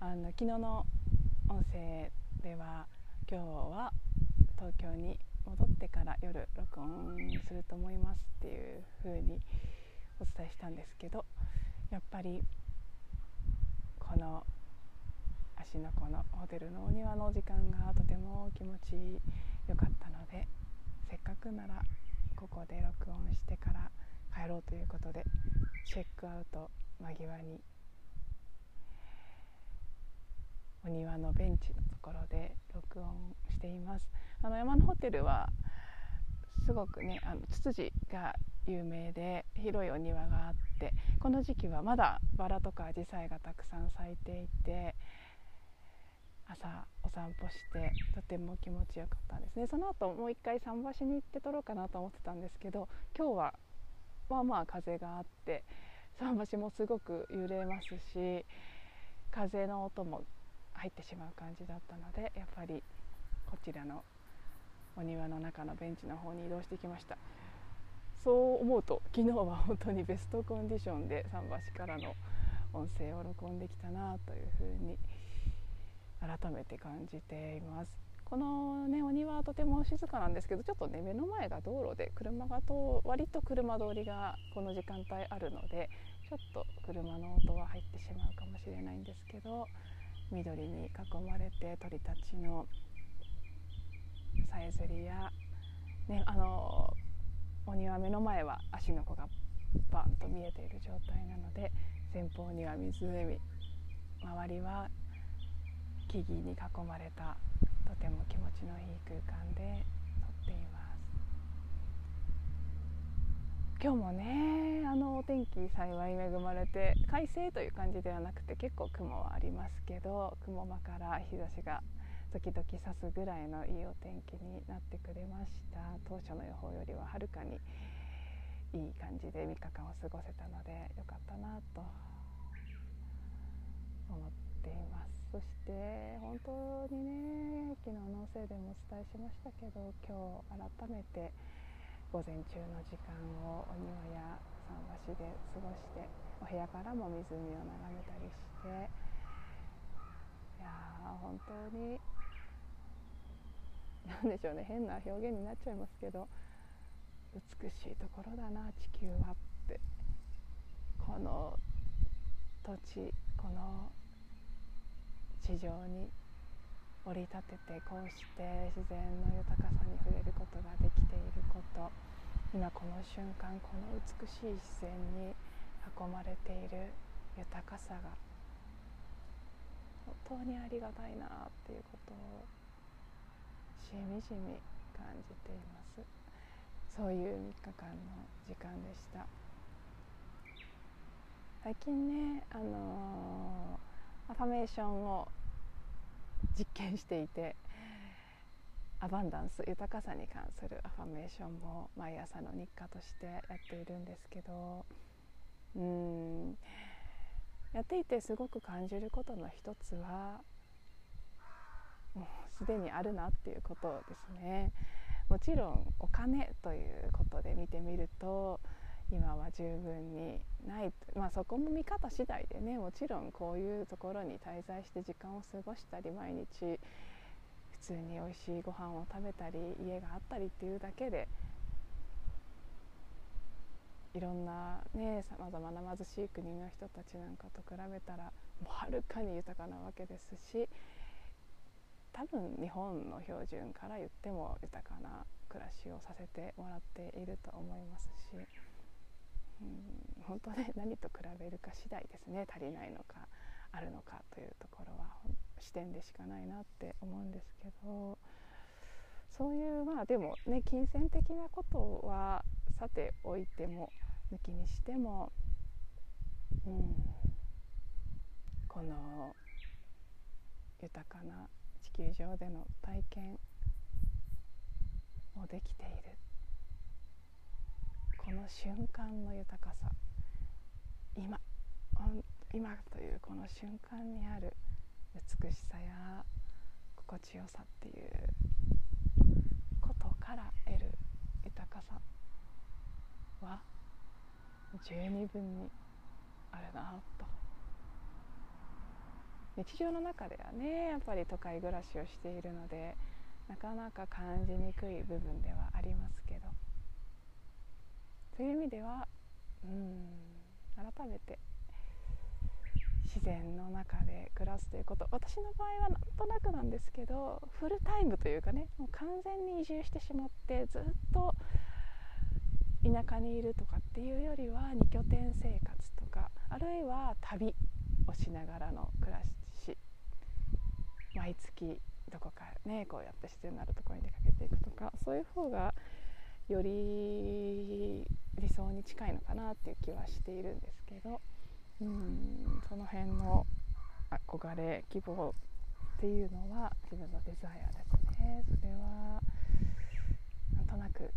あの昨日の音声では今日は東京に戻ってから夜録音すると思いますっていう風にお伝えしたんですけどやっぱりこの芦ノ湖のホテルのお庭の時間がとても気持ちよかったのでせっかくならここで録音してから帰ろうということでチェックアウト間際にお庭のベンチのところで録音しています。あの山のホテルはすごくねあのツツジが有名で広いお庭があってこの時期はまだバラとかアジサイがたくさん咲いていて朝お散歩してとても気持ちよかったんですね。その後もう一回桟橋に行って撮ろうかなと思ってたんですけど今日はまあまあ風があって桟橋もすごく揺れますし風の音も入ってしまう感じだったのでやっぱりこちらのお庭の中のベンチの方に移動してきました。そう思うと昨日は本当にベストコンディションで桟橋からの音声を録音できたなというふうに改めて感じています。このねお庭はとても静かなんですけどちょっとね目の前が道路で車がと割と車通りがこの時間帯あるのでちょっと車の音は入ってしまうかもしれないんですけど緑に囲まれて鳥たちのさえずりや、ね、あのお庭目の前は芦ノ湖がバンと見えている状態なので前方には湖周りは木々に囲まれたとても気持ちのいい空間で撮っています。今日もねあのお天気幸い恵まれて快晴という感じではなくて結構雲はありますけど雲間から日差しが時々差すぐらいのいいお天気になってくれました。当初の予報よりははるかにいい感じで3日間を過ごせたのでよかったなと思っています。そして本当にね昨日のせいでもお伝えしましたけど今日改めて午前中の時間をお庭や桟橋で過ごしてお部屋からも湖を眺めたりしていや本当に何でしょうね変な表現になっちゃいますけど美しいところだな地球はって。この土地この地上に降り立ててこうして自然の豊かさに触れることができていること。今この瞬間この美しい自然に囲まれている豊かさが本当にありがたいなっていうことをしみじみ感じています。そういう3日間の時間でした。最近ねあのー、アファメーションを実験していてアバンダンス豊かさに関するアファメーションも毎朝の日課としてやっているんですけどうんやっていてすごく感じることの一つはもうすでにあるなっていうことですね。もちろんお金ということで見てみると今は十分にない、まあ、そこも見方次第でねもちろんこういうところに滞在して時間を過ごしたり毎日普通に美味しいご飯を食べたり家があったりっていうだけでいろんなねさまざまな貧しい国の人たちなんかと比べたらもうはるかに豊かなわけですし多分日本の標準から言っても豊かな暮らしをさせてもらっていると思いますし。うん本当ね何と比べるか次第ですね足りないのかあるのかというところは視点でしかないなって思うんですけどそういうまあでもね金銭的なことはさておいても抜きにしても、うん、この豊かな地球上での体験もできている。この瞬間の豊かさ。今今というこの瞬間にある美しさや心地よさっていうことから得る豊かさは十二分にあるなと。日常の中ではねやっぱり都会暮らしをしているのでなかなか感じにくい部分ではあります。けどそういう意味ではうん改めて自然の中で暮らすということ。私の場合はなんとなくなんですけどフルタイムというかねもう完全に移住してしまってずっと田舎にいるとかっていうよりは2拠点生活とかあるいは旅をしながらの暮らし。毎月どこかねこうやって自然のあるところに出かけていくとかそういう方がより理想に近いのかなっていう気はしているんですけどうんその辺の憧れ希望っていうのは自分のデザイアですね。それはなんとなく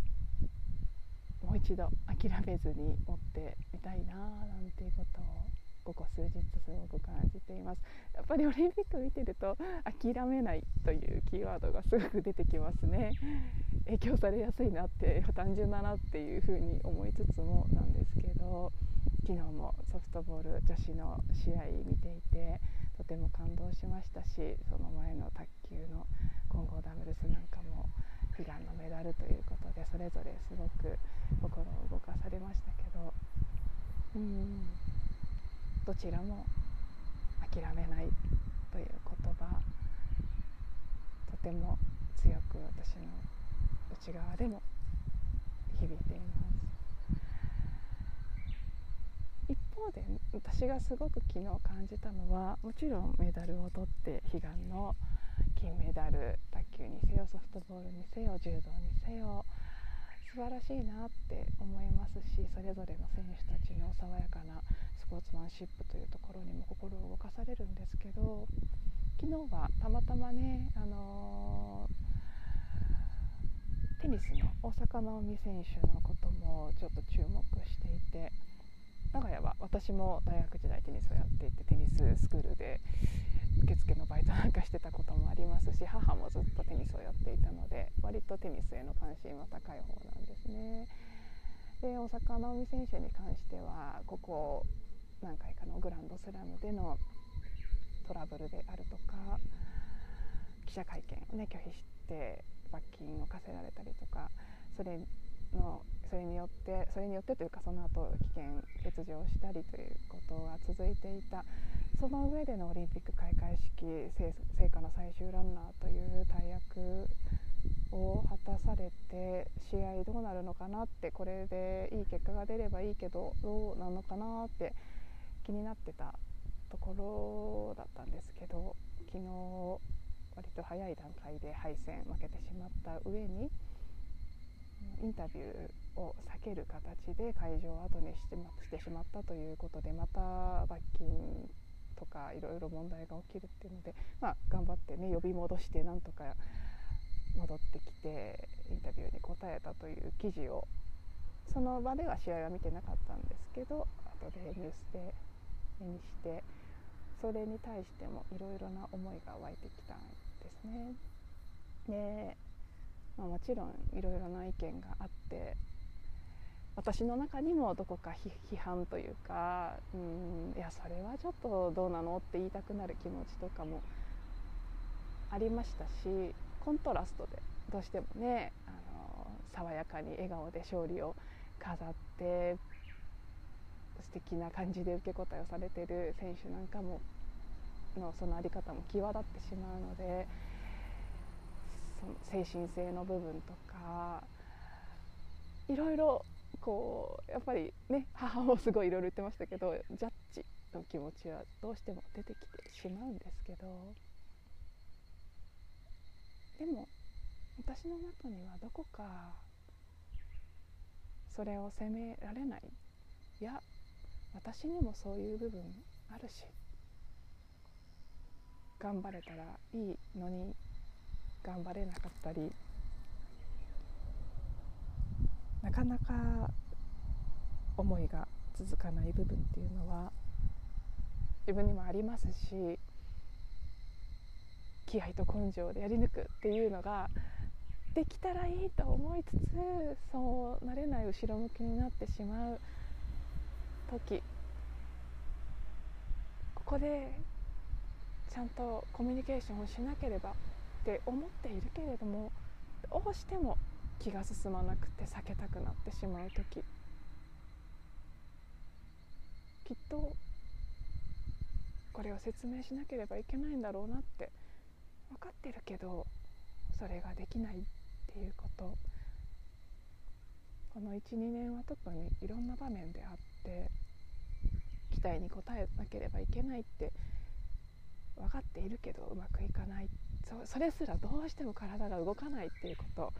もう一度諦めずに持ってみたいななんていうことをここ数日すごく感じています。やっぱりオリンピック見てると諦めないというキーワードがすごく出てきますね。影響されやすいなって単純だなっていうふうに思いつつもなんですけど。昨日もソフトボール女子の試合見ていてとても感動しましたしその前の卓球の混合ダブルスなんかも悲願のメダルということでそれぞれすごく心を動かされましたけど。うん。どちらも諦めないという言葉とても強く私の内側でも響いています一方で私がすごく昨日感じたのはもちろんメダルを取って悲願の金メダル卓球にせよソフトボールにせよ柔道にせよ素晴らしいなって思いますしそれぞれの選手たちの爽やかなスマンシップというところにも心を動かされるんですけど昨日はたまたまね、あのー、テニスの大坂なおみ選手のこともちょっと注目していて我が家は私も大学時代テニスをやっていてテニススクールで受付のバイトなんかしてたこともありますし母もずっとテニスをやっていたので割とテニスへの関心は高い方なんですね。で大坂なおみ選手に関してはここ何回かのグランドスラムでのトラブルであるとか記者会見をね拒否して罰金を課せられたりとかそれのそれによってそれによってというかその後危険欠場したりということが続いていた。その上でのオリンピック開会式聖火の最終ランナーという大役を果たされて試合どうなるのかなってこれでいい結果が出ればいいけどどうなのかなって気になってたところだったんですけど昨日割と早い段階で敗戦負けてしまった上にインタビューを避ける形で会場を後にしてしてしまったということでまた罰金とかいろいろ問題が起きるっていうので、まあ、頑張ってね呼び戻してなんとか戻ってきてインタビューに答えたという記事をその場では試合は見てなかったんですけど後でニュースで目にしてそれに対してもいろいろな思いが湧いてきたんですね。でまあ、もちろんいろいろな意見があって私の中にもどこか批判というかうんいやそれはちょっとどうなのって言いたくなる気持ちとかもありましたしコントラストでどうしてもねあの爽やかに笑顔で勝利を飾って素敵な感じで受け答えをされてる選手なんかものその在り方も際立ってしまうので。その精神性の部分とかいろいろこうやっぱりね母もすごいいろいろ言ってましたけどジャッジの気持ちはどうしても出てきてしまうんですけどでも私の中にはどこかそれを責められないいや私にもそういう部分あるし頑張れたらいいのに頑張れなかったりなかなか思いが続かない部分っていうのは自分にもありますし気合と根性でやり抜くっていうのができたらいいと思いつつそうなれない後ろ向きになってしまう時。ここでちゃんとコミュニケーションをしなければって思っているけれどもどうしても気が進まなくて避けたくなってしまう時。きっとこれを説明しなければいけないんだろうなって分かってるけどそれができないっていうこと。この12年は特にいろんな場面であって期待に応えなければいけないって分かっているけどうまくいかない。それすらどうしても体が動かないっていうこと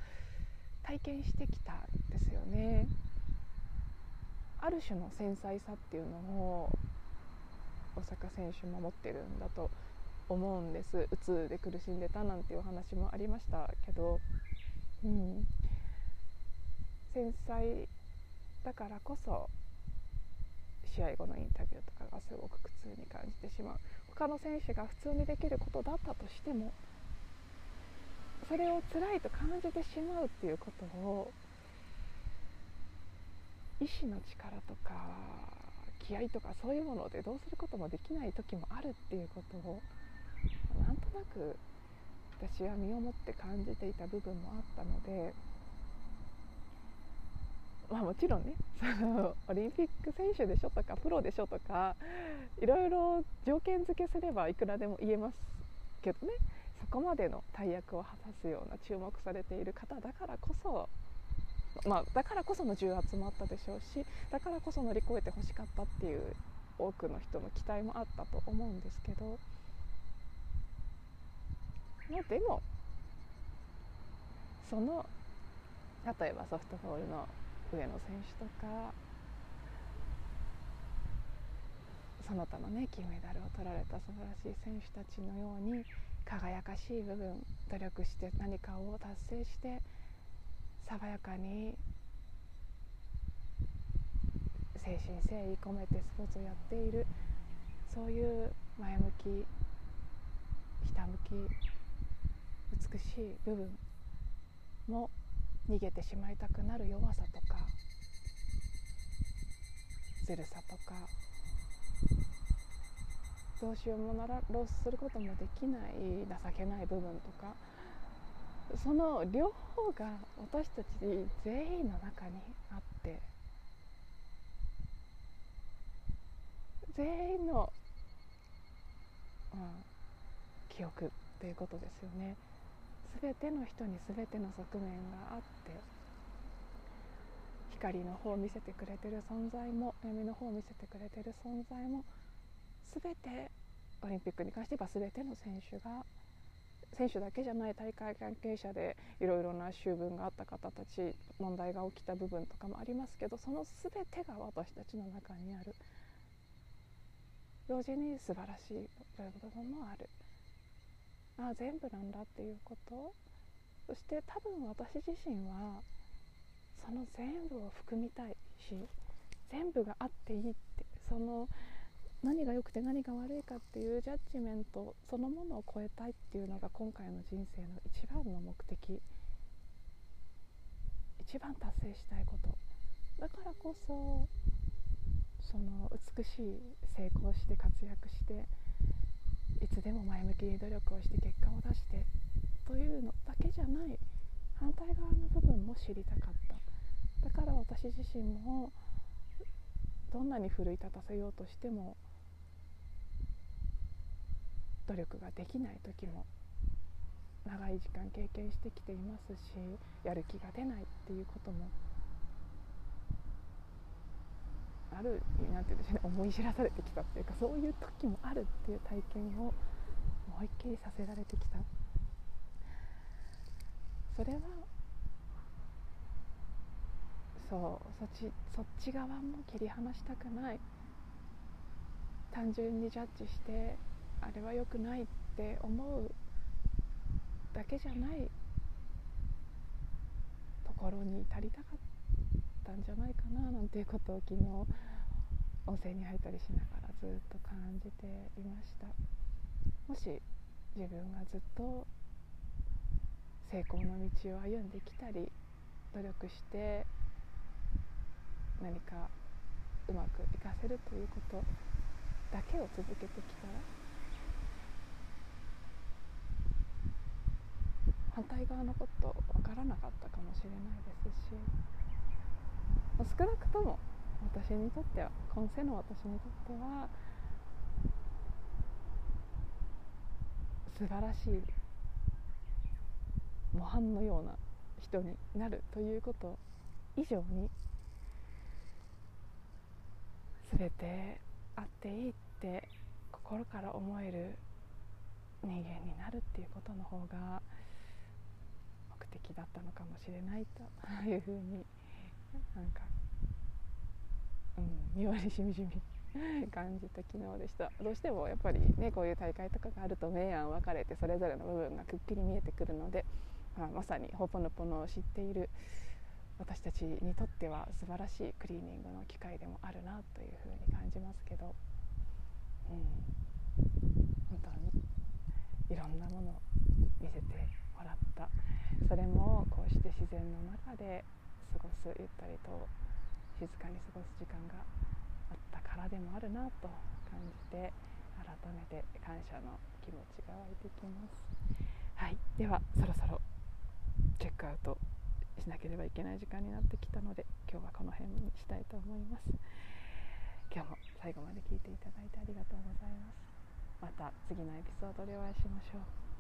体験してきたんですよね。ある種の繊細さっていうのを大坂選手も持ってるんだと思うんです。うつで苦しんでたなんていう話もありましたけど、うん、繊細だからこそ試合後のインタビューとかがすごく苦痛に感じてしまう。他の選手が普通にできることだったとしてもそれを辛いと感じてしまうっていうことを意志の力とか気合とかそういうものでどうすることもできない時もあるっていうことをなんとなく私は身をもって感じていた部分もあったのでまあもちろんねそのオリンピック選手でしょとかプロでしょとかいろいろ条件付けすればいくらでも言えますけどね。そこまでの大役を果たすような注目されている方だからこそまあ、だからこその重圧もあったでしょうしだからこそ乗り越えてほしかったっていう多くの人の期待もあったと思うんですけど、まあ、でもその例えばソフトボールの上野選手とかその他のね金メダルを取られた素晴らしい選手たちのように輝かしい部分努力して何かを達成して爽やかに精神誠意込めてスポーツをやっているそういう前向きひたむき美しい部分も逃げてしまいたくなる弱さとかずるさとかどうしようもならロスすることもできない情けない部分とかその両方が私たち全員の中にあって全員の、うん、記憶っていうことですよね。全ての人に全ての側面があって光の方を見せてくれてる存在も闇の方を見せてくれてる存在も全てオリンピックに関して言えば全ての選手が選手だけじゃない大会関係者でいろいろな修分があった方たち問題が起きた部分とかもありますけどその全てが私たちの中にある。同時に素晴らしい部分もある。あ全部なんだっていうこと？そして多分私自身はその全部を含みたいし全部があっていいってその何が良くて何が悪いかっていうジャッジメントそのものを超えたいっていうのが今回の人生の一番の目的。一番達成したいこと。だからこそその美しい成功して活躍していつでも前向きに努力をして結果を出してというのだけじゃない反対側の部分も知りたかった。だから私自身もどんなに奮い立たせようとしても努力ができない時も長い時間経験してきていますしやる気が出ないっていうこともあるなんて言うんでしょうね思い知らされてきたっていうかそういう時もあるっていう体験を思いっきりさせられてきた。それはそうそっちそっち側も切り離したくない。単純にジャッジしてあれは良くないって思うだけじゃないところに足りたかったんじゃないかななんていうことを昨日音声に入ったりしながらずっと感じていました。もし自分がずっと成功の道を歩んできたり努力して何かうまくいかせるということだけを続けてきたら反対側のこと分からなかったかもしれないですし少なくとも私にとっては今世の私にとっては素晴らしい模範のような人になるということ以上に全てあっていいって心から思える人間になるっていうことの方が目的だったのかもしれないというふうになんか、うん、身割りしみじみ感じた昨日でした。どうしてもやっぱりねこういう大会とかがあると明暗分かれてそれぞれの部分がくっきり見えてくるので、まあ、まさにホポノポノを知っている私たちにとっては素晴らしいクリーニングの機会でもあるなというふうに感じますけど、うん、本当にいろんなものを見せてもらった。それもこうして自然の中で過ごすゆったりと静かに過ごす時間があったからでもあるなと感じて改めて感謝の気持ちが湧いてきます。はい、ではそろそろチェックアウトしなければいけない時間になってきたので今日はこの辺にしたいと思います。今日も最後まで聞いていただいてありがとうございます。また次のエピソードでお会いしましょう。